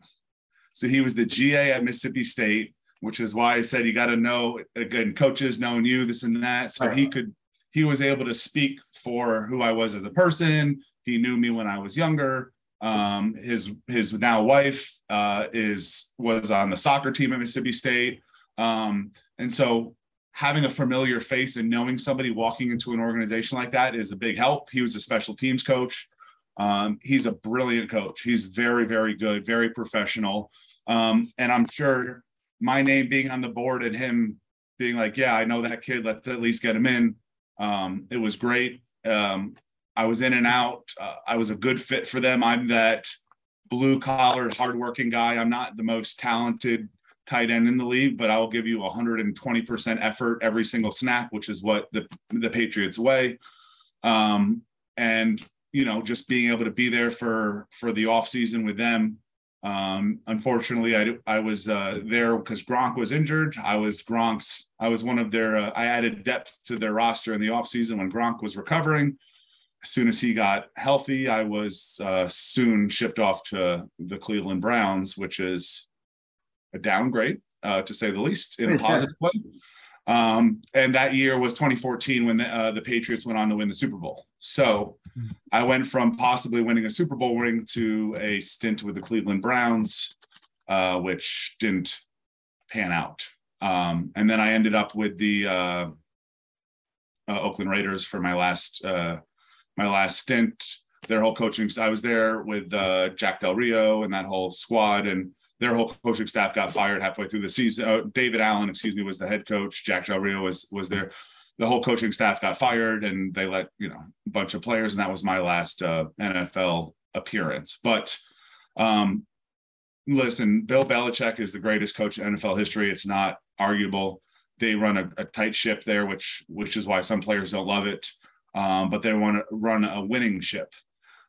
So he was the GA at Mississippi State, which is why I said you got to know again, coaches knowing you, this and that. So he uh-huh. could he was able to speak for who I was as a person. He knew me when I was younger. Um, his his now wife uh, is was on the soccer team at Mississippi State, um, and so having a familiar face and knowing somebody walking into an organization like that is a big help. He was a special teams coach. Um, he's a brilliant coach. He's very very good, very professional, um, and I'm sure my name being on the board and him being like, yeah, I know that kid. Let's at least get him in. Um, it was great. Um, I was in and out. Uh, I was a good fit for them. I'm that blue collar, hardworking guy. I'm not the most talented tight end in the league, but I will give you 120% effort every single snap, which is what the, the Patriots way. Um, and, you know, just being able to be there for, for the off season with them. Um, unfortunately, I, I was uh, there because Gronk was injured. I was Gronk's, I was one of their, uh, I added depth to their roster in the off season when Gronk was recovering as soon as he got healthy, I was uh, soon shipped off to the Cleveland Browns, which is a downgrade, uh, to say the least, in a positive way. Um, and that year was 2014 when the, uh, the, Patriots went on to win the Super Bowl. So I went from possibly winning a Super Bowl ring to a stint with the Cleveland Browns, uh, which didn't pan out. Um, and then I ended up with the uh, uh, Oakland Raiders for my last my last stint, their whole coaching. I was there with uh, Jack Del Rio and that whole squad, and their whole coaching staff got fired halfway through the season. Uh, David Allen, excuse me, was the head coach. Jack Del Rio was was there. The whole coaching staff got fired, and they let you know a bunch of players, and that was my last uh, NFL appearance. But um, listen, Bill Belichick is the greatest coach in NFL history. It's not arguable. They run a, a tight ship there, which which is why some players don't love it um, but they want to run a winning ship.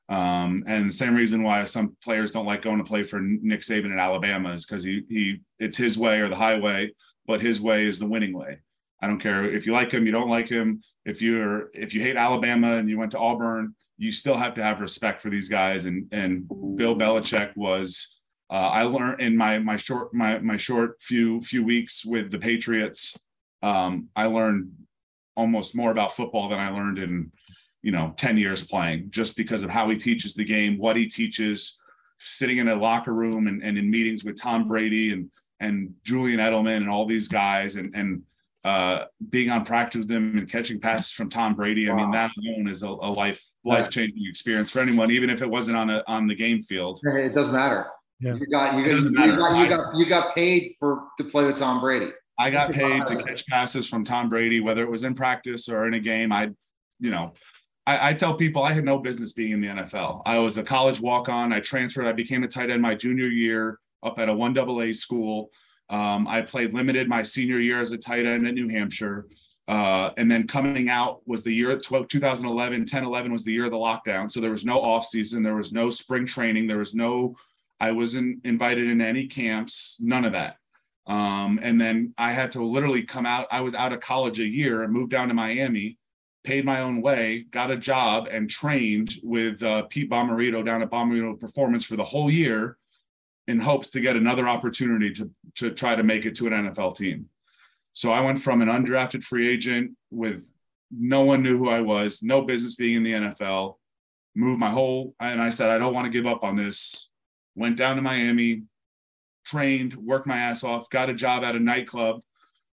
Um, and the same reason why some players don't like going to play for Nick Saban at Alabama is because he he it's his way or the highway, but his way is the winning way. I don't care if you like him, you don't like him. If you're if you hate Alabama and you went to Auburn, you still have to have respect for these guys. And and Bill Belichick was uh, I learned in my my short my my short few few weeks with the Patriots. Um, I learned almost more about football than I learned in, you know, 10 years playing, just because of how he teaches the game, what he teaches, sitting in a locker room and, and in meetings with Tom Brady and and Julian Edelman and all these guys and and uh, being on practice with them and catching passes from Tom Brady. I mean, that alone is a, a life life changing experience for anyone, even if it wasn't on a on the game field. It doesn't matter. Yeah. You got you got, you got, you got you got paid for to play with Tom Brady. I got paid to catch passes from Tom Brady, whether it was in practice or in a game. I, you know, I, I, tell people I had no business being in the NFL. I was a college walk on. I transferred. I became a tight end my junior year up at a one double A school. Um, I played limited my senior year as a tight end at New Hampshire. Uh, and then coming out was the year 12, 2011, 10, 11 was the year of the lockdown. So there was no off season. There was no spring training. There was no, I wasn't invited into any camps, none of that. Um, and then I had to literally come out. I was out of college a year and moved down to Miami, paid my own way, got a job, and trained with uh, Pete Bommarito down at Bommarito Performance for the whole year in hopes to get another opportunity to, to try to make it to an NFL team. So I went from an undrafted free agent with no one knew who I was, no business being in the NFL, moved my whole, and I said, I don't want to give up on this. Went down to Miami, trained, worked my ass off, got a job at a nightclub,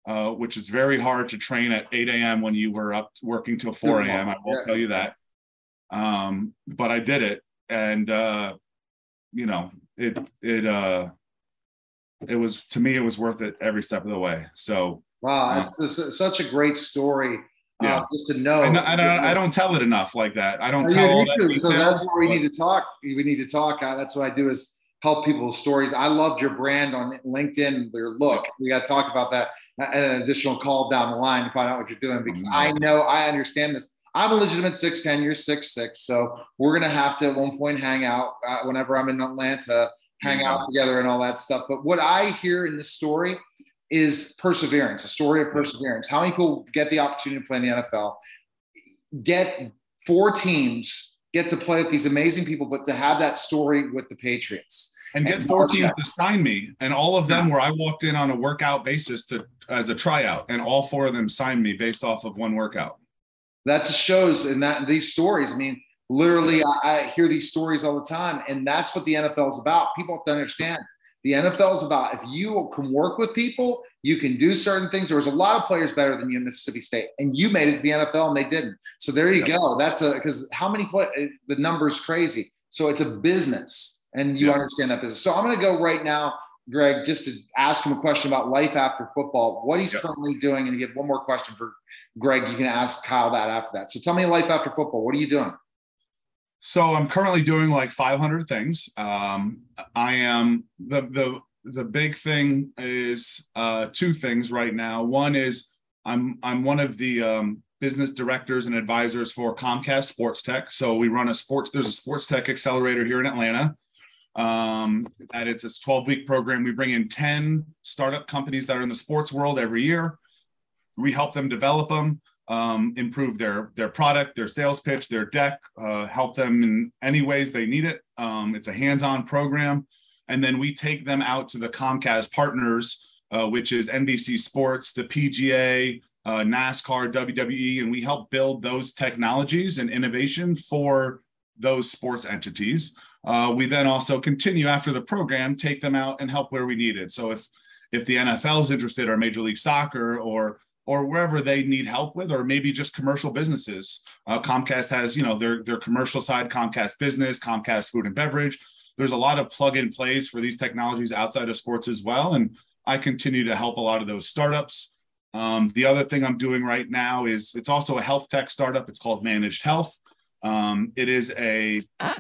uh, which is very hard to train at 8 a.m. when you were up working till 4 a.m. I will yeah. tell you that. Um, but I did it. And, uh, you know, it, it, uh, it was, to me, it was worth it every step of the way. So Wow, it's such a great story. Uh, yeah. Uh, just to know. And I, don't, I don't tell it enough like that. I don't tell all that So that's where we need to talk. We need to talk. Uh, that's what I do is help people with stories. I loved your brand on LinkedIn, your look. We got to talk about that. Uh, an additional call down the line to find out what you're doing because I know I understand this. I'm a legitimate 6'10, you're 6'6. So we're going to have to at one point hang out uh, whenever I'm in Atlanta, hang yeah. out together and all that stuff. But what I hear in this story is perseverance, a story of perseverance. How many people get the opportunity to play in the NFL, get four teams, get to play with these amazing people, but to have that story with the Patriots? and get four teams to sign me, and all of them where I walked in on a workout basis to as a tryout, and all four of them signed me based off of one workout. That just shows in that these stories. I mean, literally, I, I hear these stories all the time, and that's what the NFL is about. People have to understand the NFL is about if you can work with people, you can do certain things. There was a lot of players better than you in Mississippi State, and you made it to the NFL, and they didn't. So there you go. That's a because how many play eh, the numbers crazy. So it's a business and you yeah. understand that business. So I'm going to go right now, Greg, just to ask him a question about life after football, what he's yeah. currently doing, and get one more question for Greg. You can ask Kyle that after that. So tell me life after football. What are you doing? So I'm currently doing like 500 things. Um, I am the the the big thing is uh, two things right now. One is I'm I'm one of the um, business directors and advisors for Comcast Sports Tech. So we run a sports. There's a sports tech accelerator here in Atlanta um, that it's a 12 week program. We bring in 10 startup companies that are in the sports world every year. We help them develop them, um, improve their, their product, their sales pitch, their deck, uh, help them in any ways they need it. Um, it's a hands on program. And then we take them out to the Comcast partners, uh, which is NBC Sports, the PGA, uh, NASCAR, WWE, and we help build those technologies and innovation for those sports entities. Uh, we then also continue after the program, take them out and help where we need it. So if if the NFL is interested, or Major League Soccer, or or wherever they need help with, or maybe just commercial businesses. Uh, Comcast has, you know, their their commercial side, Comcast Business, Comcast Food and Beverage. There's a lot of plug and plays for these technologies outside of sports as well, and I continue to help a lot of those startups. Um, the other thing I'm doing right now is it's also a health tech startup. It's called Managed Health. Um, it is a uh,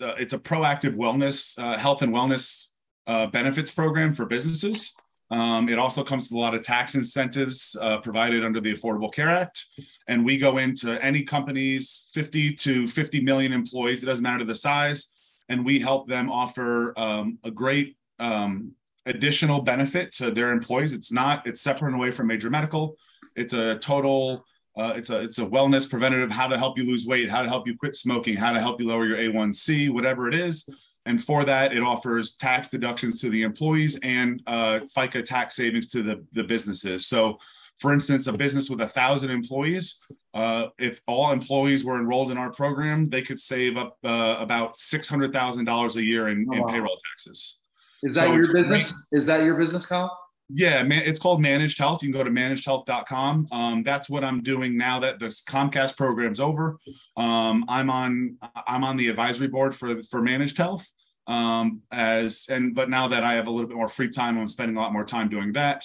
it's a proactive wellness, uh, health and wellness uh, benefits program for businesses. Um, it also comes with a lot of tax incentives uh, provided under the Affordable Care Act. And we go into any companies, 50 to 50 million employees, it doesn't matter the size, and we help them offer um, a great um, additional benefit to their employees. It's not, it's separate and away from major medical. It's a total uh, it's a it's a wellness preventative, how to help you lose weight, how to help you quit smoking, how to help you lower your A1C, whatever it is. And for that, it offers tax deductions to the employees and uh, FICA tax savings to the, the businesses. So, for instance, a business with a thousand employees, uh, if all employees were enrolled in our program, they could save up uh, about six hundred thousand dollars a year in, oh, in payroll taxes. Is that so your business? Great. Is that your business, Kyle? Yeah, man, it's called Managed Health. You can go to managedhealth.com. Um, that's what I'm doing now that the Comcast program's over. Um, I'm on I'm on the advisory board for for Managed Health. Um, as and but now that I have a little bit more free time, I'm spending a lot more time doing that.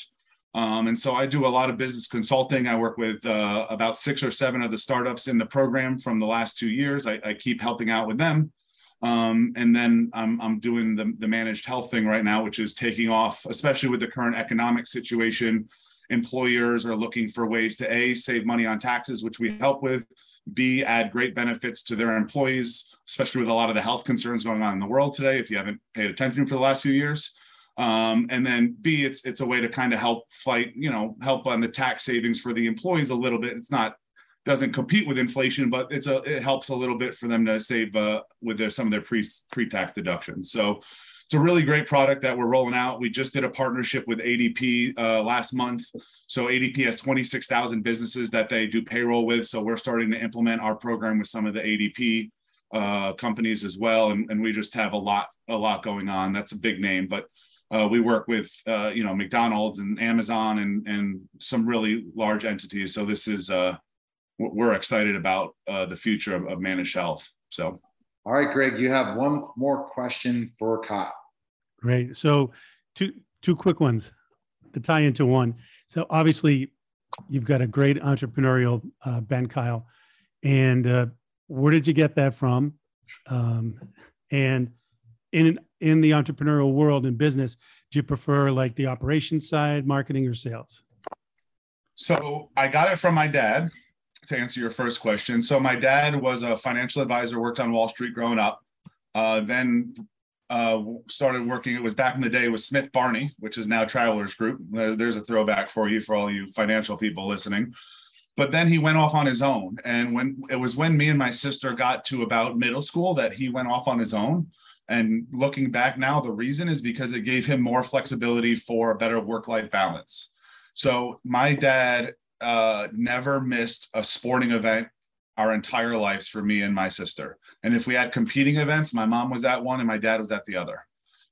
Um, and so I do a lot of business consulting. I work with uh, about six or seven of the startups in the program from the last two years. I, I keep helping out with them. Um, and then I'm, I'm doing the, the managed health thing right now, which is taking off, especially with the current economic situation. Employers are looking for ways to A, save money on taxes, which we help with, B, add great benefits to their employees, especially with a lot of the health concerns going on in the world today, if you haven't paid attention for the last few years. Um, and then B, it's it's a way to kind of help fight, you know, help on the tax savings for the employees a little bit. It's not doesn't compete with inflation, but it's a it helps a little bit for them to save uh, with their some of their pre pre tax deductions. So it's a really great product that we're rolling out. We just did a partnership with ADP uh, last month. So ADP has 26,000 businesses that they do payroll with. So we're starting to implement our program with some of the ADP uh, companies as well, and, and we just have a lot a lot going on. That's a big name, but uh, we work with uh, you know McDonald's and Amazon and and some really large entities. So this is uh, we're excited about uh, the future of, of, managed health. So, all right, Greg, you have one more question for Kyle. Great. So, two two quick ones. to tie into one. So obviously, you've got a great entrepreneurial uh, bent, Kyle. And uh, where did you get that from? Um, and in in the entrepreneurial world in business, do you prefer like the operations side, marketing, or sales? So I got it from my dad. To answer your first question, so my dad was a financial advisor, worked on Wall Street growing up. Uh, then uh, started working. It was back in the day with Smith Barney, which is now Travelers Group. There, there's a throwback for you for all you financial people listening. But then he went off on his own, and when it was when me and my sister got to about middle school that he went off on his own. And looking back now, the reason is because it gave him more flexibility for a better work-life balance. So my dad uh, never missed a sporting event our entire lives for me and my sister. And if we had competing events, my mom was at one and my dad was at the other.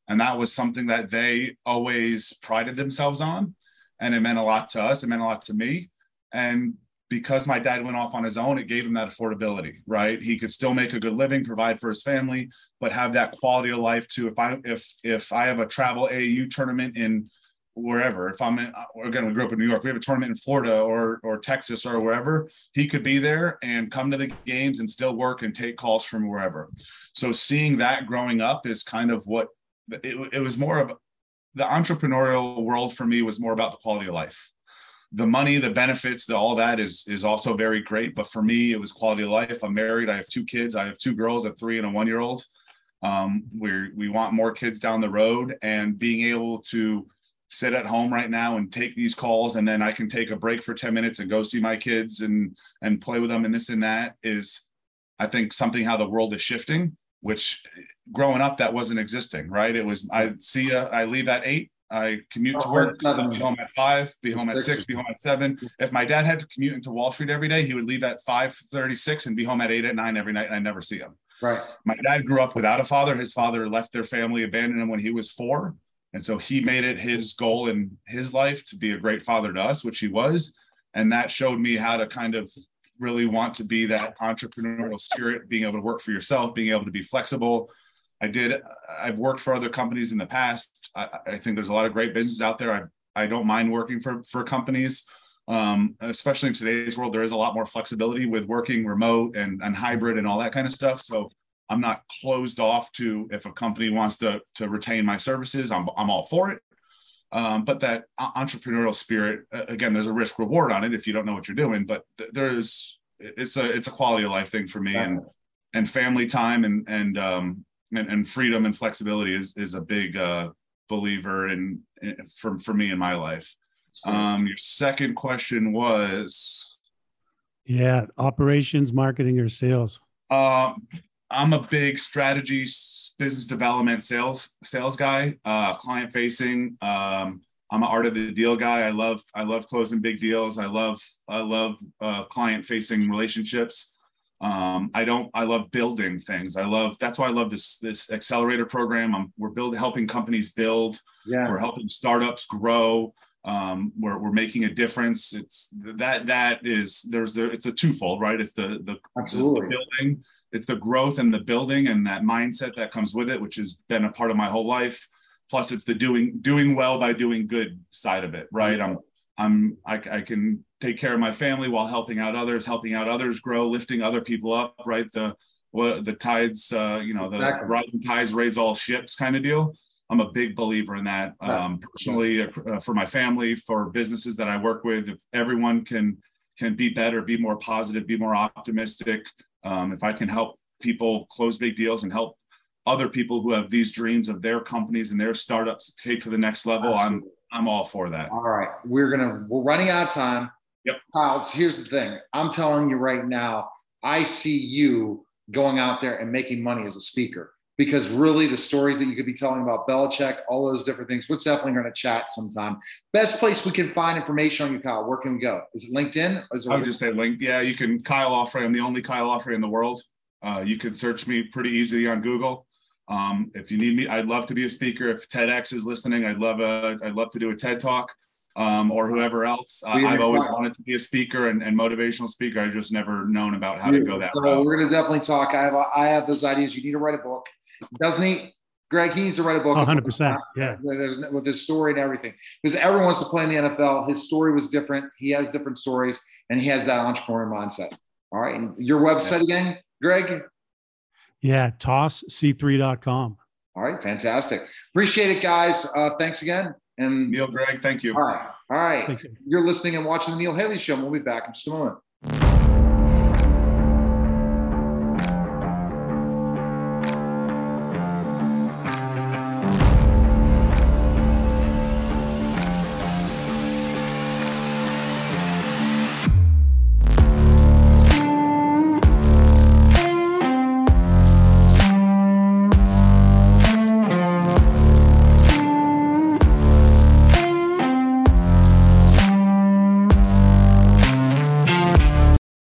And that was something that they always prided themselves on. And it meant a lot to us. It meant a lot to me. And because my dad went off on his own, it gave him that affordability, right? He could still make a good living, provide for his family, but have that quality of life too. If I if if I have a travel AU tournament in wherever. If I'm in, again, we grew up in New York. We have a tournament in Florida or or Texas or wherever. He could be there and come to the games and still work and take calls from wherever. So seeing that growing up is kind of what it, it was more of the entrepreneurial world for me was more about the quality of life. The money, the benefits, the all that is is also very great. But for me, it was quality of life. I'm married. I have two kids. I have two girls, a three and a one year old. Um, we we want more kids down the road, and being able to sit at home right now and take these calls and then I can take a break for 10 minutes and go see my kids and and play with them and this and that is I think something how the world is shifting which growing up that wasn't existing right it was I see you I leave at 8 I commute to work, be home at five, be home at six, be home at seven. If my dad had to commute into Wall Street every day, he would leave at five thirty-six and be home at eight at nine every night, and I never see him. Right. My dad grew up without a father. His father left their family, abandoned him when he was four. And so he made it his goal in his life to be a great father to us, which he was. And that showed me how to kind of really want to be that entrepreneurial spirit, being able to work for yourself, being able to be flexible. I did, I've worked for other companies in the past. I, I think there's a lot of great business out there. I, I don't mind working for, for companies. Um, especially in today's world, there is a lot more flexibility with working remote and, and hybrid and all that kind of stuff. So I'm not closed off to if a company wants to to retain my services, I'm I'm all for it. Um, but that entrepreneurial spirit, again, there's a risk reward on it if you don't know what you're doing. But th- there's it's a it's a quality of life thing for me, and and family time and and um and, and freedom and flexibility is is a big uh, believer in, in for for me in my life. Um, your second question was, yeah, operations, marketing, or sales. Um, I'm a big strategy, business development, sales sales guy, uh, client facing. Um, I'm an art of the deal guy. I love I love closing big deals. I love I love uh, client facing relationships. Um, I don't I love building things. I love that's why I love this this accelerator program. I'm, we're building helping companies build. Yeah. We're helping startups grow. Um, we're, we're making a difference. It's that that is there's the it's a twofold, right? It's the the, Absolutely. the building it's the growth and the building and that mindset that comes with it, which has been a part of my whole life. Plus, it's the doing doing well by doing good side of it, right? I'm I'm I, I can take care of my family while helping out others, helping out others grow, lifting other people up, right? The what the tides, uh, you know, the exactly. rising tides raise all ships kind of deal. I'm a big believer in that. Um, personally, uh, for my family, for businesses that I work with, if everyone can can be better, be more positive, be more optimistic, um, if I can help people close big deals and help other people who have these dreams of their companies and their startups take to the next level, Absolutely. I'm I'm all for that. All right, we're gonna we're running out of time. Yep. Kyle, here's the thing. I'm telling you right now, I see you going out there and making money as a speaker because really the stories that you could be telling about Belichick, all those different things, we're definitely going to chat sometime. Best place we can find information on you, Kyle. Where can we go? Is it LinkedIn? Is it I would just say link. Yeah, you can Kyle Auffray. I'm the only Kyle Auffray in the world. Uh, you can search me pretty easily on Google. Um, if you need me, I'd love to be a speaker. If TEDx is listening, I'd love a, I'd love to do a TED talk um, or whoever else. Uh, I've always wanted to be a speaker and, and, motivational speaker. I've just never known about how to go that so route. we're going to definitely talk. I have I have those ideas. You need to write a book, doesn't he? Greg, he needs to write a book. 100%. Yeah. There's with his story and everything because everyone wants to play in the NFL. His story was different. He has different stories and he has that entrepreneur mindset. All right. And your website again, Greg? Yeah. Tossc3.com. All right. Fantastic. Appreciate it, guys. Uh, thanks again. And Neil, Greg, thank you. All right. All right. You. You're listening and watching the Neil Haley Show. We'll be back in just a moment.